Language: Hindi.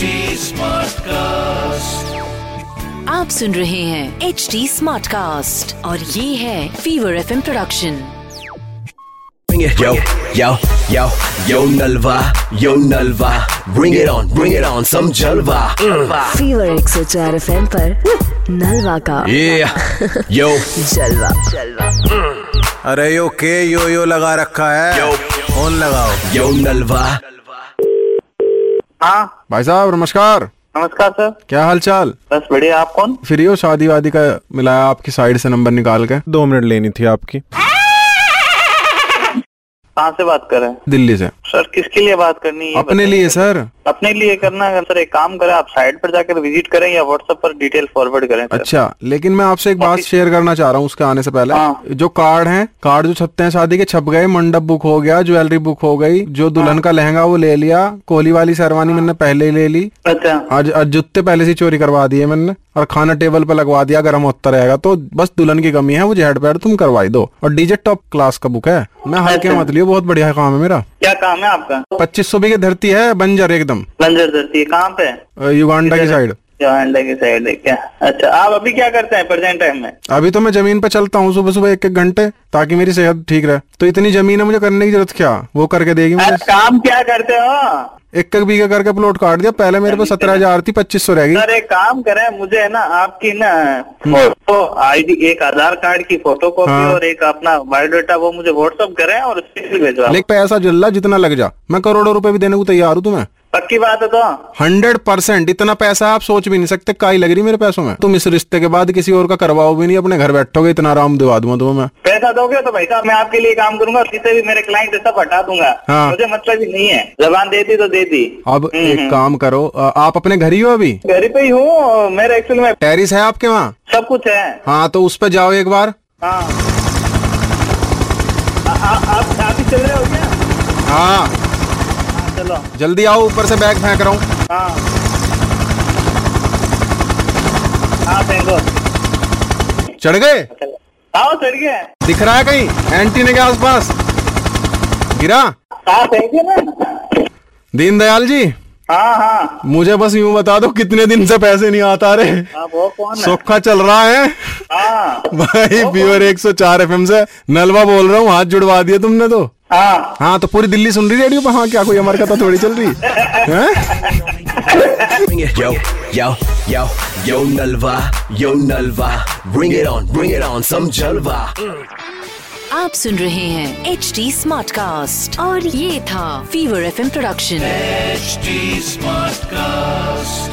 स्मार्ट कास्ट आप सुन रहे हैं एच डी स्मार्ट कास्ट और ये है फीवर एफ़ इंट्रोडक्शन जलवा फीवर एक सौ चार एम पर नलवा का। यो अरे यो के यो यो लगा रखा है। फ़ोन लगाओ। यो नलवा भाई साहब नमस्कार। नमस्कार सर। क्या हाल चाल बस बढ़िया आप कौन? फ्री हो शादी वादी का मिलाया आपकी साइड से नंबर निकाल के? दो मिनट लेनी थी आपकी। कहाँ से बात कर रहे हैं? दिल्ली से। सर किसके लिए बात करनी है अपने लिए सर। अपने लिए करना है सर एक काम करें आप साइट पर जाकर विज़िट करें या व्हाट्सएप पर डिटेल फॉरवर्ड करें सर। अच्छा लेकिन मैं आपसे एक बात शेयर करना चाह रहा हूँ उसके आने से पहले। हाँ। जो कार्ड है कार्ड जो छपते हैं शादी के छप गए मंडप बुक हो गया ज्वेलरी बुक हो गई जो दुल्हन का लहंगा वो ले लिया कोहली वाली शेरवानी मैंने पहले ही ले ली। अच्छा। आज आज जूते पहले से चोरी करवा दिए मैंने। और खाना टेबल पर लगवा दिया गर्म होता रहेगा तो बस दुल्हन की कमी है मुझे हेड पैड तुम करवाई दो। और डीजे टॉप क्लास का बुक है। मैं हल्के अच्छा। मत लियो बहुत बढ़िया काम है मेरा। क्या काम है आपका? पच्चीस सौ बीघे धरती है बंजर एकदम। बंजर धरती है कहाँ पे? युगांडा की साइड साइड क्या? अच्छा आप अभी क्या करते हैं प्रेजेंट टाइम में? अभी तो मैं ज़मीन पे चलता हूँ सुबह सुबह एक एक घंटे ताकि मेरी सेहत ठीक रहे। तो इतनी ज़मीन है मुझे करने की ज़रूरत क्या? वो करके देगी मुझे। काम क्या करते हो? एक एक बीघा करके प्लॉट काट दिया। पहले मेरे पे सत्रह हज़ार थी पच्चीस सौ रहेगी एक काम करें मुझे है ना आपकी ना फ़ोटो आईडी एक आधार कार्ड की फ़ोटो कॉपी हाँ। और एक अपना बायोडाटा वो मुझे व्हाट्सअप करें और भेजवा लेकिन पैसा जल्ला जितना लग जा। मैं करोड़ों रुपए भी देने को तैयार हूँ तुम्हें। पक्की बात है तो। हंड्रेड परसेंट इतना पैसा आप सोच भी नहीं सकते काई लग रही मेरे पैसों में। तुम इस रिश्ते के बाद किसी और का करवाओ भी नहीं अपने घर बैठोगे इतना आराम दिवा दूँगा तुम्हें मैं। पैसा दोगे तो भाई साहब मैं आपके लिए काम करूँगा किसी भी मेरे क्लाइंट सब हटा दूँगा। हाँ। मुझे मतलब ही नहीं है। जबान दे दी तो दे दी। अब एक काम करो आप अपने घर ही हो अभी? घर पे ही हूँ मेरे एक्चुअल में टेरिस है आपके वहाँ? सब कुछ है। हाँ तो उस पर जाओ एक बार। हाँ। आप आप ही चल रहे हो क्या? हाँ। हाँ चलो जल्दी आओ ऊपर से बैग फेंक रहा हूँ। हाँ। हाँ फेंको चढ़ गए? आओ चढ़ गए। दिख रहा है कहीं? एंटीने के आसपास। गिरा? हाँ फेंके ना। दीनदयाल जी हाँ हाँ। मुझे बस यूँ बता दो कितने दिन से पैसे नहीं आता रहे हाँ वो कौन है? सोखा चल रहा है। हाँ। भाई प्योर 104 एफएम से नलवा बोल रहा हूँ हाथ जुड़वा दिया तुमने तो। हाँ हाँ तो पूरी दिल्ली सुन रही रेडियो पे हाँ क्या कोई हमारी कथा थोड़ी चल रही है Bring it, yo, yo, yo, yo Nalva, yo Nalva. Bring it on, bring it on, some Jalva. आप सुन रहे हैं एच डी स्मार्ट कास्ट और ये था fever FM production HD smart Smartcast.